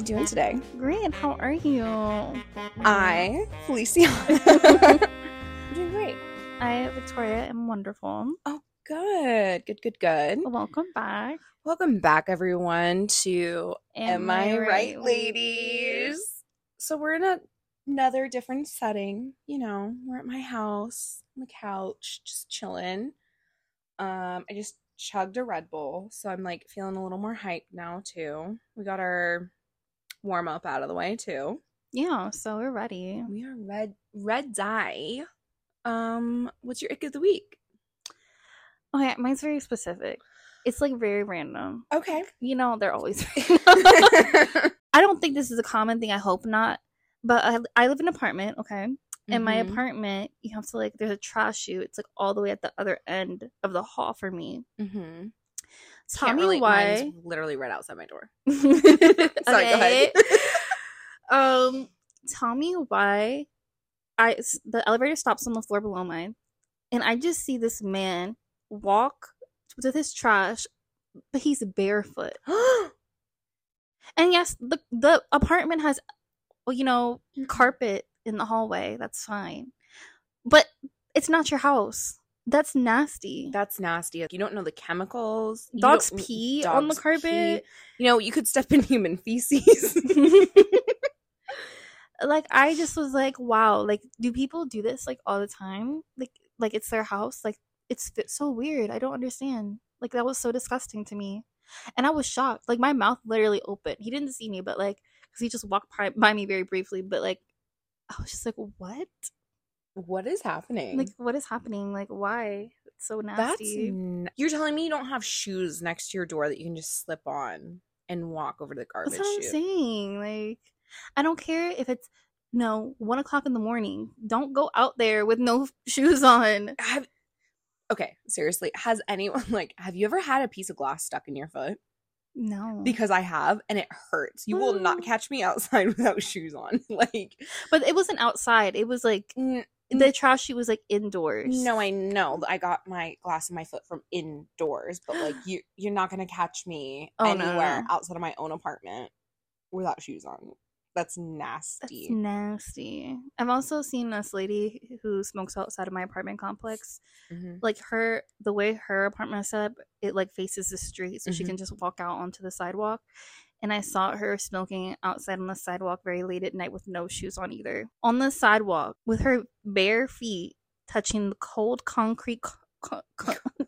You doing today? Great. How are you? I, Felicia. I'm doing great. I, Victoria, am wonderful. Oh, good. Good, good, good. Welcome back. Welcome back, everyone, to Am, I Right, ladies? So we're in a, another different setting. You know, we're at my house on the couch, just chilling. Um, I just chugged a Red Bull, so I'm like feeling a little more hyped now too. We got our warm up out of the way too. Yeah, so we're ready. We are red red dye. Um, what's your ick of the week? Okay, mine's very specific. It's like very random. Okay. You know, they're always I don't think this is a common thing. I hope not. But I, I live in an apartment, okay? In my Mhm. apartment, you have to like there's a trash chute. It's like all the way at the other end of the hall for me. Mm-hmm. Tell Can't me relate, why. literally right outside my door. Sorry, go ahead. um, tell me why I the elevator stops on the floor below mine, and I just see this man walk with his trash, but he's barefoot. And yes, the the apartment has, well, you know, carpet in the hallway. That's fine, but it's not your house. That's nasty. That's nasty. You don't know the chemicals. Dogs pee on the carpet. pee. You know, you could step in human feces. like I just was like, wow, like do people do this like all the time? Like like it's their house? Like it's f- so weird. I don't understand. Like that was so disgusting to me. And I was shocked. Like my mouth literally opened. He didn't see me, but like cuz he just walked by, by me very briefly, but like I was just like, "What? What is happening? Like what is happening? Like why? It's so That's nasty." n- you're telling me you don't have shoes next to your door that you can just slip on and walk over to the garbage That's what I'm chute. saying. Like, I don't care if it's no one o'clock in the morning. Don't go out there with no shoes on. Have okay, seriously, has anyone like have you ever had a piece of glass stuck in your foot? No, Because I have, and it hurts. You will not Mm. catch me outside without shoes on. like, but it wasn't outside. It was like n- the trash chute was like indoors. no, I know. I got my glass in my foot from indoors, but like you, you're not gonna catch me Oh, anywhere no. outside of my own apartment without shoes on. That's nasty. That's nasty. I've also seen this lady who smokes outside of my apartment complex. Mhm. Like her, the way her apartment is set up, it like faces the street, so she Mhm. can just walk out onto the sidewalk. And I saw her smoking outside on the sidewalk very late at night with no shoes on either. On the sidewalk with her bare feet touching the cold concrete, co- co- co-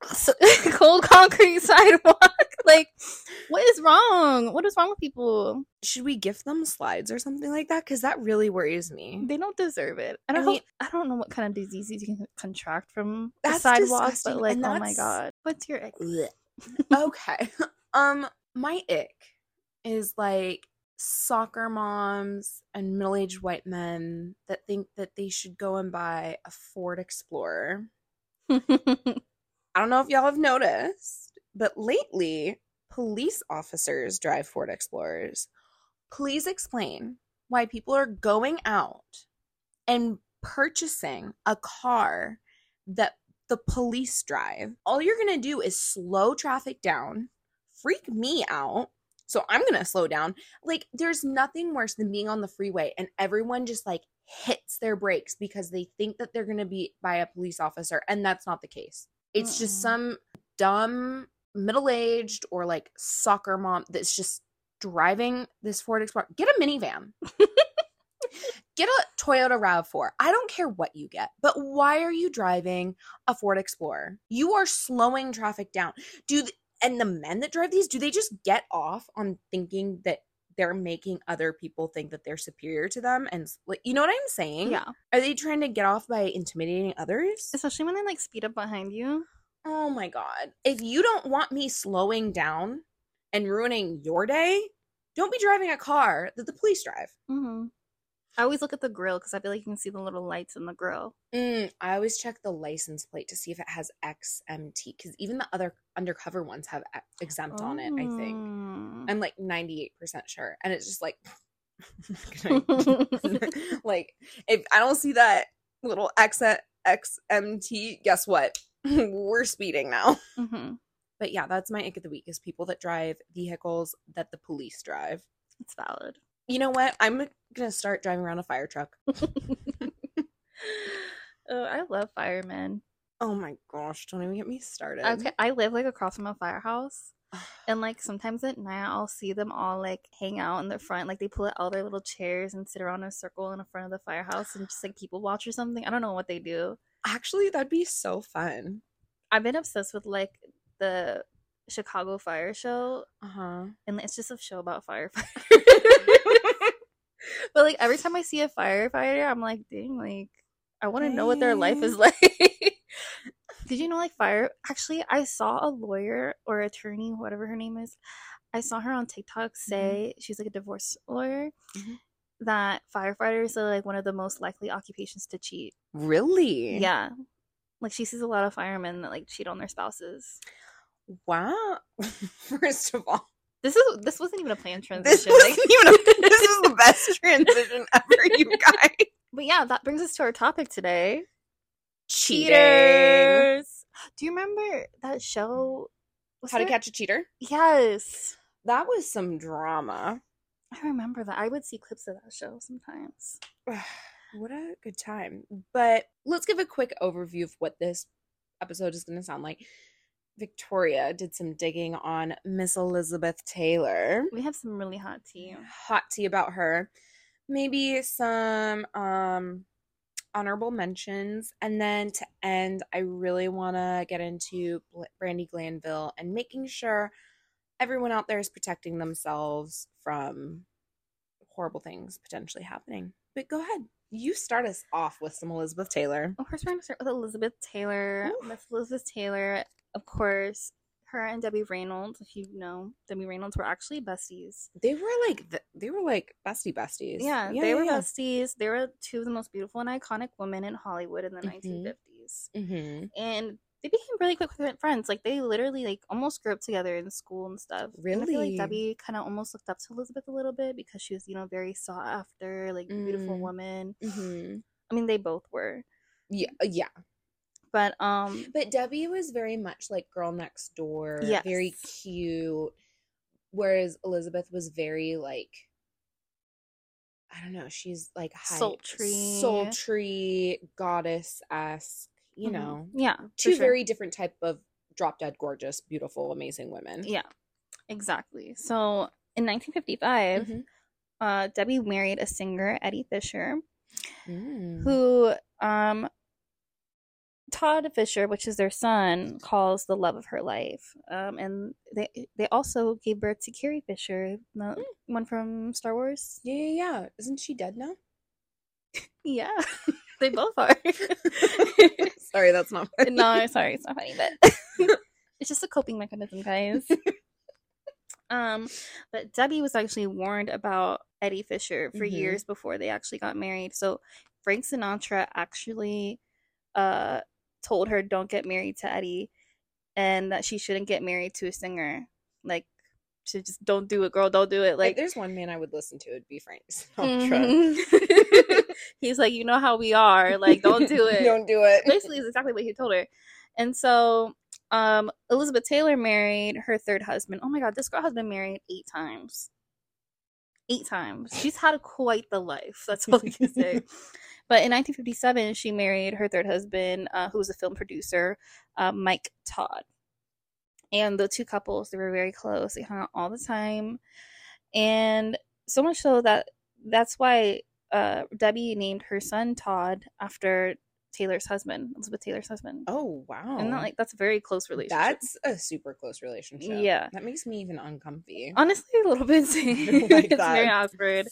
cold concrete sidewalk. like, what is wrong? What is wrong with people? Should we gift them slides or something like that? Because that really worries me. They don't deserve it. I I don't. mean- I don't know what kind of diseases you can contract from the That's sidewalk, disgusting, but like, oh my god, what's your? Blech. okay. Um, my ick is like soccer moms and middle-aged white men that think that they should go and buy a Ford Explorer. I don't know if y'all have noticed, but lately police officers drive Ford Explorers. Please explain why people are going out and purchasing a car that the police drive. All you're going to do is slow traffic down, freak me out. So I'm going to slow down. Like, there's nothing worse than being on the freeway and everyone just like hits their brakes because they think that they're going to be by a police officer. And that's not the case. It's just Mm-mm. some dumb middle aged or like soccer mom that's just driving this Ford Explorer. Get a minivan. get a Toyota RAV4. I don't care what you get, but why are you driving a Ford Explorer? You are slowing traffic down. Do th- and the men that drive these, do they just get off on thinking that they're making other people think that they're superior to them and like you know what I'm saying? yeah, Are they trying to get off by intimidating others? especially when they like speed up behind you. Oh my god. If you don't want me slowing down and ruining your day, don't be driving a car that the police drive. hmm I always look at the grill because I feel like you can see the little lights in the grill. Mm, I always check the license plate to see if it has XMT because even the other undercover ones have exempt on it, I think. Mm. I'm like 98% sure. And it's just like, like, if I don't see that little X- XMT, guess what? We're speeding now. hmm But yeah, that's my ick of the week is people that drive vehicles that the police drive. It's valid. You know what? I'm gonna start driving around a fire truck. oh, I love firemen. Oh my gosh, don't even get me started. Okay, I live like across from a firehouse. And like sometimes at night I'll see them all like hang out in the front, like they pull out all their little chairs and sit around in a circle in the front of the firehouse and just like people watch or something. I don't know what they do. Actually, that'd be so fun. I've been obsessed with like the Chicago Fire Show, Uh-huh. and it's just a show about firefighters. but like every time I see a firefighter, I'm like, dang, like I want to know what their life is like. Did you know like fire? Actually, I saw a lawyer or attorney, whatever her name is. I saw her on TikTok say she's like a divorce lawyer. Mhm. That firefighters are like one of the most likely occupations to cheat. Really? Yeah, like she sees a lot of firemen that like cheat on their spouses. Wow. First of all, This is this wasn't even a planned this transition. wasn't even a, this is the best transition ever, you guys. But yeah, that brings us to our topic today. Cheating. Cheaters. Do you remember that show? How to catch a cheater? Yes. That was some drama. I remember that. I would see clips of that show sometimes. what a good time. But let's give a quick overview of what this episode is going to sound like. Victoria did some digging on Miss Elizabeth Taylor. We have some really hot tea. Hot tea about her. Maybe some um honorable mentions and then to end I really want to get into Brandi Glanville and making sure everyone out there is protecting themselves from horrible things potentially happening. But go ahead. You start us off with some Elizabeth Taylor. Of course, we're going to start with Elizabeth Taylor. Miss Elizabeth Taylor, of course, her and Debbie Reynolds, if you know, Debbie Reynolds were actually besties. They were like th- they were like bestie besties. Yeah, they were yeah. besties. They were two of the most beautiful and iconic women in Hollywood in the Mhm. 1950s. Mhm. and they became really quick friends. Like they literally like almost grew up together in school and stuff. And I feel Really? like Debbie kind of almost looked up to Elizabeth a little bit because she was, you know, very sought after, like beautiful Mm. woman. Mhm. I mean, they both were, Yeah, uh, yeah. But um, But Debbie was very much like girl next door, very cute. Whereas Elizabeth was very like I don't know, she's like high, Sultry. sultry, goddess esque, you mhm. know. yeah, Two sure. very different type of drop dead gorgeous, beautiful, amazing women. yeah, exactly. So in 1955, Mhm. uh, Debbie married a singer, Eddie Fisher, Mm. who um Todd Fisher, which is their son, calls the love of her life. Um, and they they also gave birth to Carrie Fisher, the one from Star Wars. Yeah, yeah, yeah. Isn't she dead now? Yeah, they both are. Sorry, that's not funny. no, sorry, it's not funny, but it's just a coping mechanism, guys. um, but Debbie was actually warned about Eddie Fisher for Mhm. years before they actually got married. So Frank Sinatra actually uh told her don't get married to Eddie and that she shouldn't get married to a singer. Like to just don't do it, girl, don't do it. Like, Like there's one man I would listen to, it'd be Frank Sinatra. Mhm. He's like, you know how we are. Like, don't do it. Don't do it. Basically, is exactly what he told her. And so, um, Elizabeth Taylor married her third husband. Oh my God, this girl has been married eight times. Eight times. She's had quite the life. That's all I can say. But in 1957, she married her third husband, uh, who was a film producer, uh, Mike Todd. And the two couples, they were very close. They hung out all the time. And so much so that that's why uh, Debbie named her son Todd after Taylor's husband, Elizabeth Taylor's husband. Oh wow. And that, like that's a very close relationship. That's a super close relationship. Yeah. That makes me even uncomfy. honestly a little bit Like it's very awkward.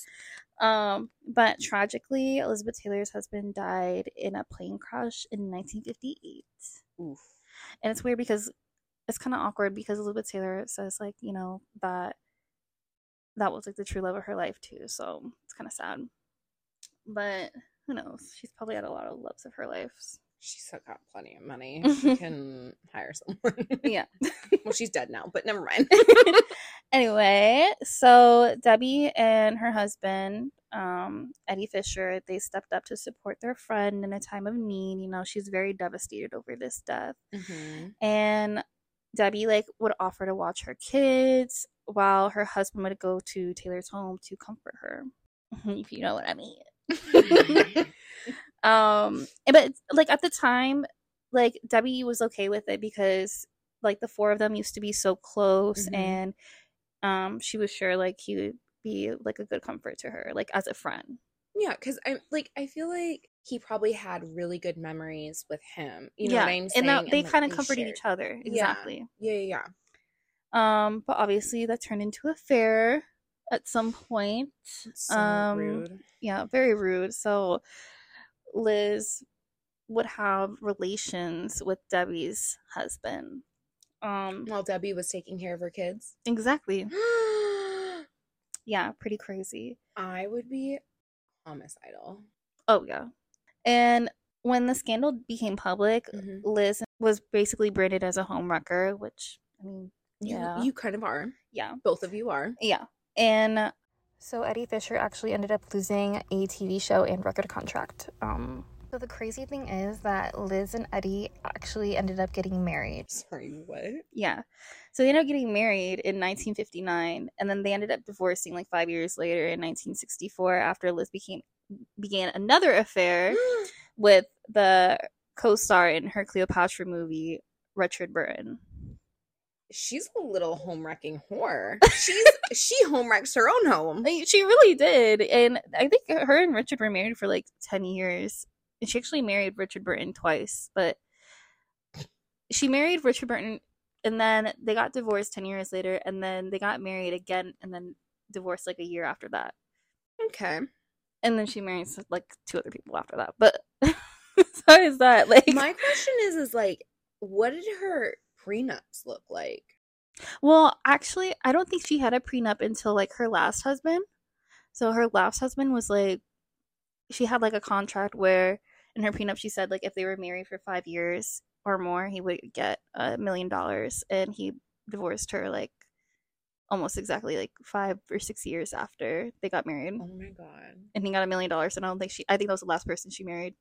Um, but tragically, Elizabeth Taylor's husband died in a plane crash in 1958. Oof. And it's weird because it's kind of awkward because Elizabeth Taylor says like, you know, that that was like the true love of her life too. So it's kind of sad. But who knows? She's probably had a lot of loves of her life. She's still got plenty of money. She can hire someone. Yeah. well, she's dead now, but never mind. anyway, so Debbie and her husband, um, Eddie Fisher, they stepped up to support their friend in a time of need. You know, she's very devastated over this death. Mhm. And Debbie like would offer to watch her kids while her husband would go to Taylor's home to comfort her. if you know what I mean. um but like at the time like Debbie was okay with it because like the four of them used to be so close Mhm. and um she was sure like he would be like a good comfort to her like as a friend. Yeah, because I'm like I feel like he probably had really good memories with him. You know yeah. what I'm saying? and that, they kind of comforted shared- each other. Yeah. Exactly. Yeah, yeah, yeah. Um, but obviously that turned into a affair at some point. So Um, rude. Yeah, very rude. So Liz would have relations with Debbie's husband. Um, While Debbie was taking care of her kids. exactly. Yeah, pretty crazy. I would be homicidal. Oh yeah. And when the scandal became public, Mhm. Liz was basically branded as a homewrecker, which I mean, You, yeah, you kind of are. yeah. Both of you are. Yeah. And so Eddie Fisher actually ended up losing a TV show and record contract. Um, so the crazy thing is that Liz and Eddie actually ended up getting married. Sorry, what? Yeah. So they ended up getting married in 1959 and then they ended up divorcing like 5 years later in 1964 after Liz became began another affair with the co-star in her Cleopatra movie, Richard Burton. She's a little home wrecking whore. She's she home wrecks her own home. She really did. And I think her and Richard were married for like 10 years. And she actually married Richard Burton twice, but she married Richard Burton and then they got divorced 10 years later and then they got married again and then divorced like a year after that. Okay. And then she married like two other people after that. But so is that like My question is is like what did her prenups look like? Well, actually, I don't think she had a prenup until like her last husband. So her last husband was like she had like a contract where in her prenup she said like if they were married for 5 years or more, he would get a million dollars and he divorced her like almost exactly like 5 or 6 years after they got married Oh my god. and he got a million dollars and I don't think she I think that was the last person she married.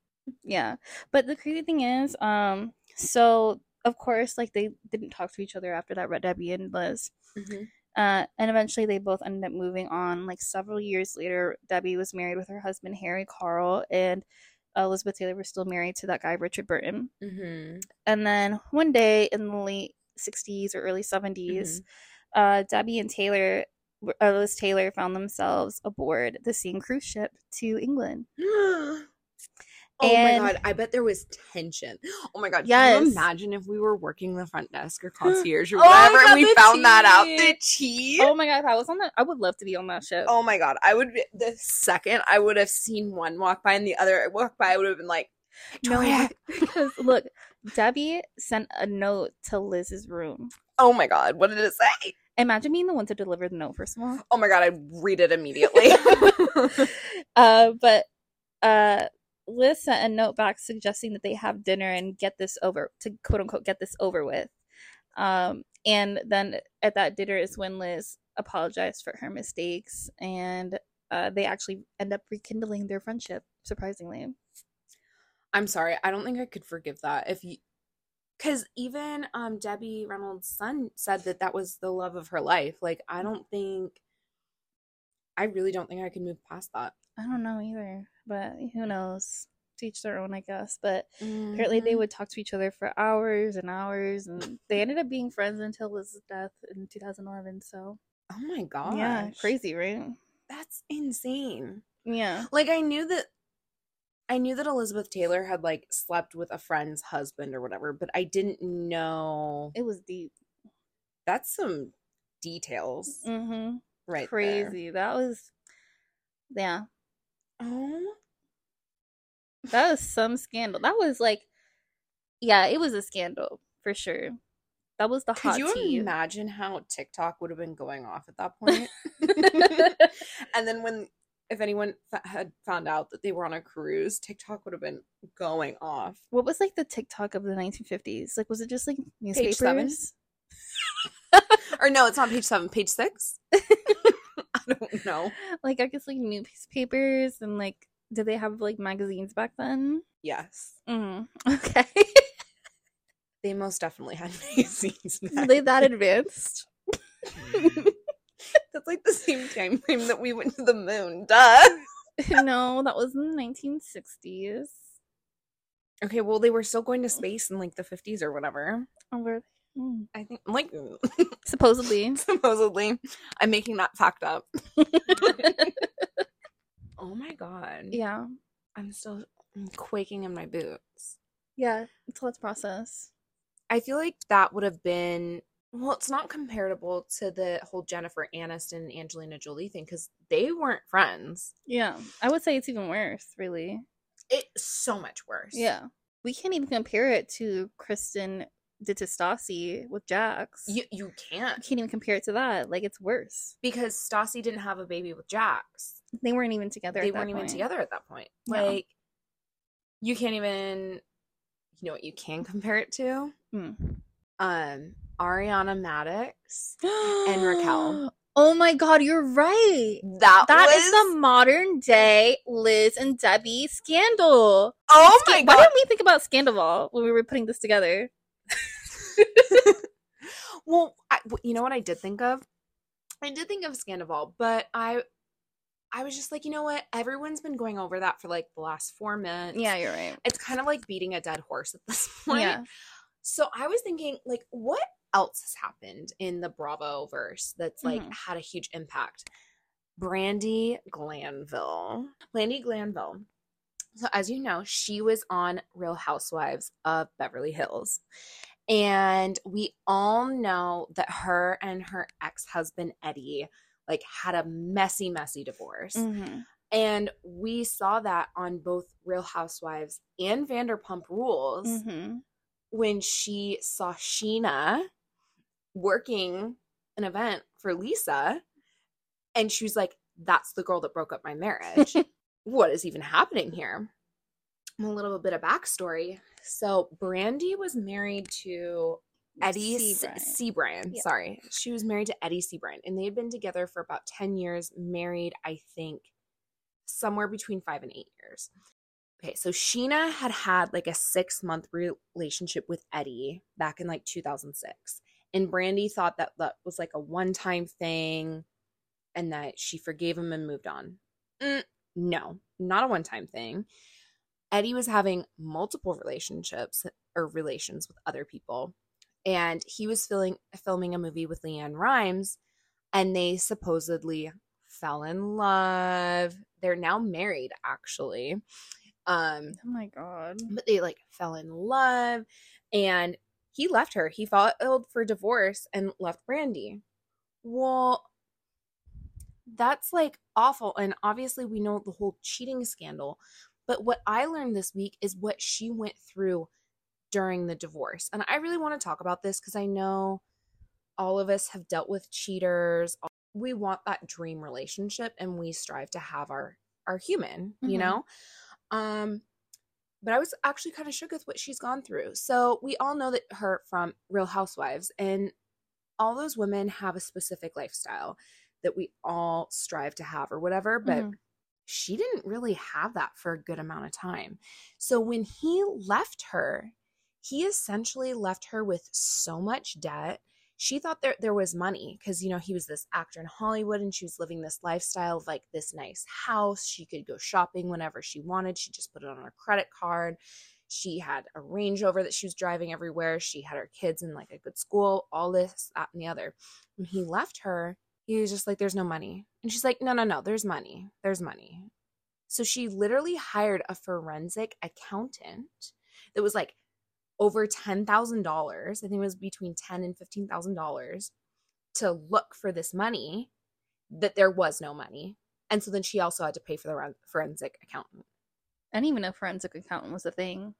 Yeah. But the crazy thing is, um, so of course, like they didn't talk to each other after that, Red Debbie and Liz. Mhm. Uh, and eventually they both ended up moving on. Like several years later, Debbie was married with her husband Harry Karl, and Elizabeth Taylor was still married to that guy Richard Burton. Mhm. And then one day in the late '60s or early '70s, uh, Debbie and Taylor, uh, Liz Taylor, found themselves aboard the same cruise ship to England. Oh And- my god, I bet there was tension. Oh my god, can you imagine if we were working the front desk or concierge or Oh whatever God, and we found that out? The tea. Oh my god, if I was on that, I would love to be on that ship. Oh my god, I would be the second I would have seen one walk by and the other walk by, I would have been like, no, because look, Debbie sent a note to Liz's room. Oh my god, what did it say? Imagine being the one to deliver the note, first of all. Oh my god, I'd read it immediately. uh, but uh, Liz sent a note back suggesting that they have dinner and get this over to quote unquote get this over with. Um, and then at that dinner is when Liz apologized for her mistakes, and uh, they actually end up rekindling their friendship. Surprisingly, I'm sorry, I don't think I could forgive that if you because even um Debbie Reynolds' son said that that was the love of her life. Like, I don't think, I really don't think I could move past that. I don't know either, but who knows? To each their own, I guess. But apparently, they Mhm. would talk to each other for hours and hours, and they ended up being friends until Liz's death in 2011. So Oh my god, yeah, crazy, right? That's insane. Yeah. Like, I knew that. I knew that Elizabeth Taylor had like slept with a friend's husband or whatever, but I didn't know It was deep. that's some details Mm-hmm. right there. Crazy. That was, yeah, Oh, that was some scandal. That was like, yeah, it was a scandal for sure. That was the could hot you tea. imagine how TikTok would have been going off at that point? and then when if anyone f- had found out that they were on a cruise, TikTok would have been going off. what was like the TikTok of the 1950s? Like, was it just like newspapers? seven? Or no, it's on page seven, page six. I don't know. Like, I guess like newspapers and like, did they have like magazines back then? Yes. Mm, okay. They most definitely had magazines. Were they that advanced? That's like the same time frame that we went to the moon. Duh. no, that was in the 1960s. Okay, well, they were still going to space in like the 50s or whatever. Oh, were they? Hmm. I think, like, Supposedly. supposedly. I'm making that fact up. oh my god. yeah. I'm still quaking in my boots. Yeah. It's a lot to process. I feel like that would have been well, it's not comparable to the whole Jennifer Aniston and Angelina Jolie thing because they weren't friends. Yeah. I would say it's even worse, really. It's so much worse. Yeah. We can't even compare it to Kristen Ditastasi with Jax. You you can't You can't even compare it to that. Like it's worse. because Stassi didn't have a baby with Jax. They weren't even together. They weren't even together at that point. Yeah. Like you can't even you know what you can compare it to? Hmm. Um Ariana Madix and Raquel. Oh my god, you're right. That, That was is the modern day Liz and Debbie scandal. Oh Sca- my Why didn't we think about Scandoval when we were putting this together? well, I, you know what I did think of? I did think of Scandoval, but I I was just like, you know what? Everyone's been going over that for like the last 4 minutes. Yeah, you're right. It's kind of like beating a dead horse at this point. Yeah. So I was thinking, like, what else has happened in the Bravo verse that's like Mhm. had a huge impact? Brandi Glanville. Brandi Glanville. So, as you know, she was on Real Housewives of Beverly Hills. And we all know that her and her ex husband, Eddie, like had a messy, messy divorce. Mhm. And we saw that on both Real Housewives and Vanderpump Rules Mhm. when she saw Scheana working an event for Lisa. And she was like, That's the girl that broke up my marriage. what is even happening here? A little bit of backstory. So, Brandi was married to Eddie C. Cibrian. Yeah. Sorry. She was married to Eddie Cibrian. And they had been together for about 10 years, married, I think, somewhere between five and eight years. Okay, so Scheana had had like a six month relationship with Eddie back in like 2006. And Brandi thought that that was like a one time thing and that she forgave him and moved on. Mm, no, not a one time thing. Eddie was having multiple relationships or relations with other people. And he was filming, filming a movie with LeAnn Rimes, and they supposedly fell in love. They're now married, actually. Um, Oh my god. but they like fell in love and he left her. He filed for divorce and left Brandi. Well, that's like awful. And obviously, we know the whole cheating scandal. But what I learned this week is what she went through during the divorce. And I really want to talk about this because I know all of us have dealt with cheaters. We want that dream relationship and we strive to have our our human, you Mhm. know? Um but I was actually kind of shook with what she's gone through. So we all know that her from Real Housewives, and all those women have a specific lifestyle that we all strive to have or whatever. But Mhm. she didn't really have that for a good amount of time. So when he left her, he essentially left her with so much debt. She thought there there was money because you know he was this actor in Hollywood and she was living this lifestyle of like this nice house. She could go shopping whenever she wanted. She just put it on her credit card. She had a Range Rover that she was driving everywhere. She had her kids in like a good school, all this, that, and the other. When he left her, he was just like, There's no money. And she's like, No, no, no, there's money. There's money. So she literally hired a forensic accountant that was like over $10,000. I think it was between ten and $15,000 to look for this money that there was no money. And so then she also had to pay for the forensic accountant. I didn't even know forensic accountant was a thing.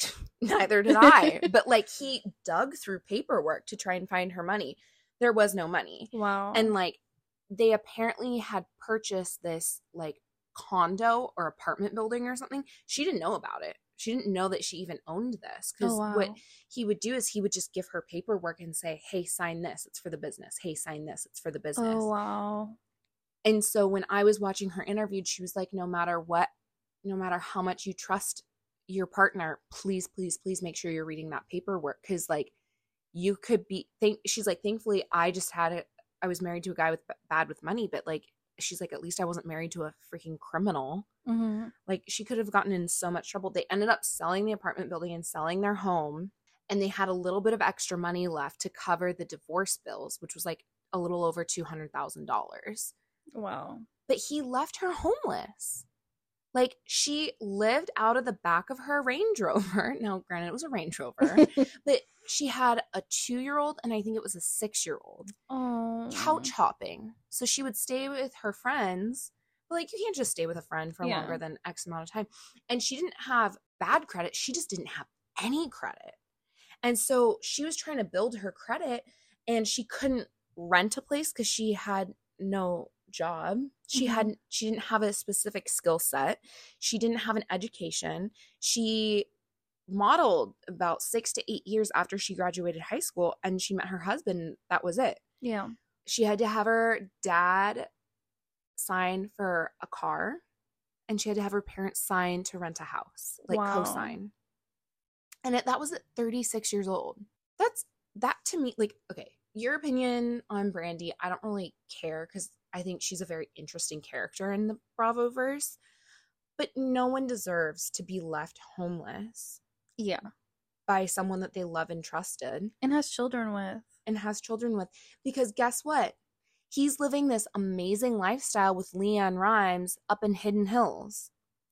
Neither did I. but like he dug through paperwork to try and find her money. There was no money. Wow. And like they apparently had purchased this like condo or apartment building or something. She didn't know about it. She didn't know that she even owned this because oh, wow. what he would do is he would just give her paperwork and say, "Hey, sign this. It's for the business. Hey, sign this. It's for the oh, business." oh wow. And so when I was watching her interviewed, she was like, "No matter what, no matter how much you trust your partner, please, please, please make sure you're reading that paperwork because, like, you could be. Think she's like, thankfully, I just had it. I was married to a guy with bad with money, but like, she's like, at least I wasn't married to a freaking criminal. Mm-hmm. Like, she could have gotten in so much trouble. They ended up selling the apartment building and selling their home, and they had a little bit of extra money left to cover the divorce bills, which was like a little over two hundred thousand dollars. Wow. But he left her homeless. Like she lived out of the back of her Range Rover. Now, granted, it was a Range Rover, but she had a two year old and I think it was a six year old couch hopping. So she would stay with her friends. But like you can't just stay with a friend for Yeah. longer than X amount of time. And she didn't have bad credit. She just didn't have any credit. And so she was trying to build her credit and she couldn't rent a place because she had no job. She Mhm. hadn't she didn't have a specific skill set. She didn't have an education. She modeled about 6 to 8 years after she graduated high school and she met her husband. That was it. Yeah. She had to have her dad sign for a car and she had to have her parents sign to rent a house, like Wow. co-sign. And it, that was at 36 years old. That's that to me like okay, your opinion on Brandi, I don't really care cuz I think she's a very interesting character in the Bravo verse. But no one deserves to be left homeless Yeah. by someone that they love and trusted And has children with. and has children with. Because guess what? He's living this amazing lifestyle with LeAnn Rimes up in Hidden Hills.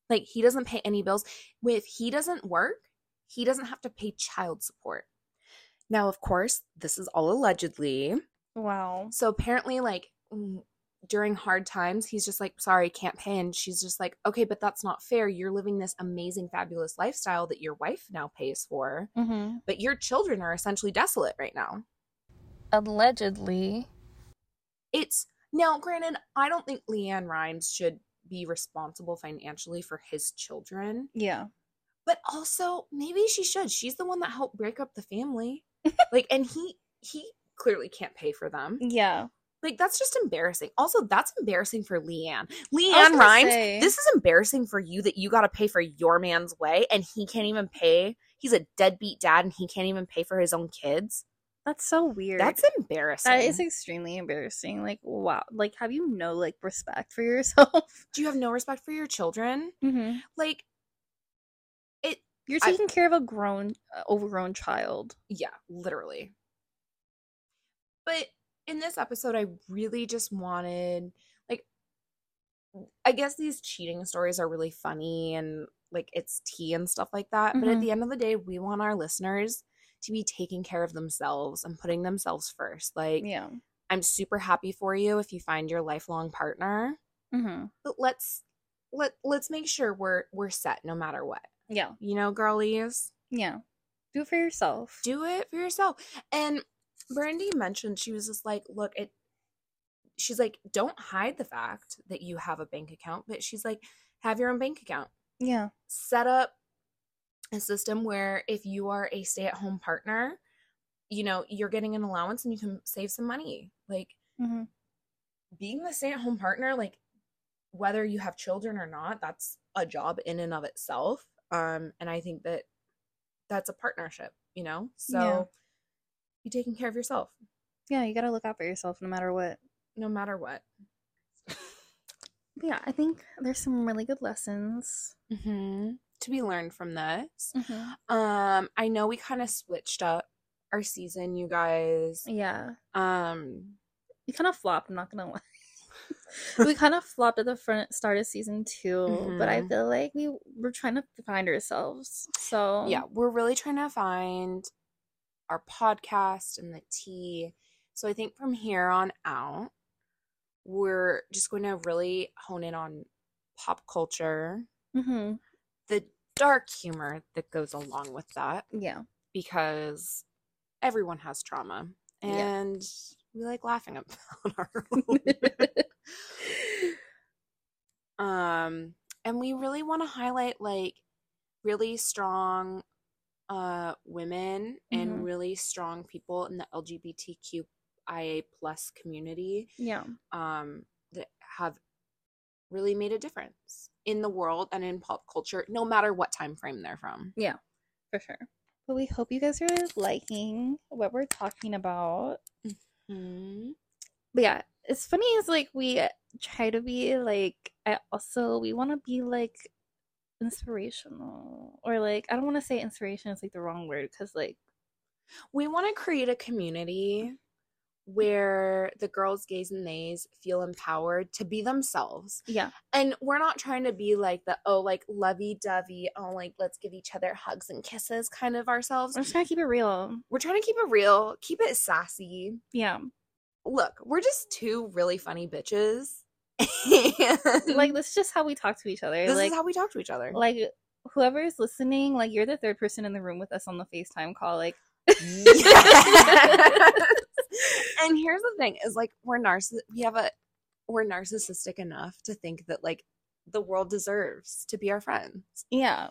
Like he doesn't pay any bills. If he doesn't work, he doesn't have to pay child support. Now, of course, this is all allegedly. Wow. So apparently, like during hard times, he's just like, sorry, can't pay. And she's just like, okay, but that's not fair. You're living this amazing, fabulous lifestyle that your wife now pays for, Mm-hmm. but your children are essentially desolate right now. Allegedly. it's now granted i don't think LeAnn Rimes should be responsible financially for his children Yeah. but also maybe she should she's the one that helped break up the family like and he he clearly can't pay for them Yeah. Like that's just embarrassing also that's embarrassing for LeAnn LeAnn Rimes say- this is embarrassing for you that you got to pay for your man's way and he can't even pay he's a deadbeat dad and he can't even pay for his own kids That's so weird. that's embarrassing that is extremely embarrassing. Like, wow. Like, have you no like respect for yourself? do you have no respect for your children mm-hmm. like it You're I- taking care of a grown, uh, overgrown child. yeah literally but in this episode i really just wanted like i guess these cheating stories are really funny and like it's tea and stuff like that but at Mhm. the end of the day we want our listeners to be taking care of themselves and putting themselves first like Yeah. i'm super happy for you if you find your lifelong partner Mm-hmm. but let's let let's make sure we're we're set no matter what Yeah. you know girlies Yeah. Do it for yourself. do it for yourself. And Brandi mentioned she was just like, look, it she's like, don't hide the fact that you have a bank account, but she's like, have your own bank account. Yeah. Set up a system where if you are a stay-at-home partner, you know, you're getting an allowance and you can save some money. Like Mm-hmm. being the stay-at-home partner, like whether you have children or not, that's a job in and of itself. Um, and I think that that's a partnership, you know? So Yeah. You taking care of yourself Yeah. You gotta look out for yourself no matter what. no matter what. Yeah, I think there's some really good lessons. Mm-hmm. To be learned from this. Mm-hmm. Um, I know we kind of switched up our season, you guys. Yeah. Um, We kind of flopped. I'm not gonna lie. we kind of flopped at the front start of season 2 but I Mhm. feel like we were trying to find ourselves. So yeah, we're really trying to find our podcast and the tea. So I think from here on out, we're just going to really hone in on pop culture, hmm the dark humor that goes along with that, Yeah. because everyone has trauma Yeah. and we like laughing about our own. um and we really want to highlight like really strong uh women and Mhm. really strong people in the lgbtqia plus community yeah. um that have really made a difference in the world and in pop culture, no matter what time frame they're from. Yeah, for sure. But we hope you guys are liking what we're talking about. Mm-hmm. But yeah, it's funny is like we try to be like I also we want to be like inspirational or like I don't want to say inspiration is like the wrong word because like We want to create a community where the girls, gays, and nays feel empowered to be themselves. yeah And we're not trying to be like the, oh, like lovey dovey, oh, like let's give each other hugs and kisses kind of ourselves. we're just trying to keep it real. We're trying to keep it real, keep it sassy. Yeah, Look, we're just two really funny bitches. like this is just how we talk to each other. this like is how we talk to each other. like whoever is listening, like you're the third person in the room with us on the FaceTime call. Like Yes. and here's the thing is like we're narciss we have a we're narcissistic enough to think that like the world deserves to be our friends. yeah,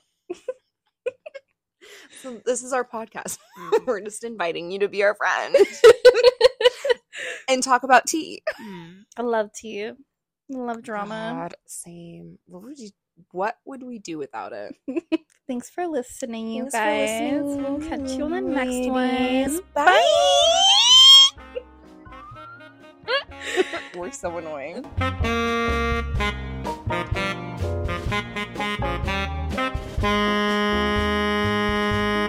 So this is our podcast. Mm. we're just inviting you to be our friend and talk about tea. I love tea. Love drama. God, same. What would you what would we do without it? Thanks for listening, you Thanks for guys. listening, we'll catch you on the next one. Bye. We're so annoying.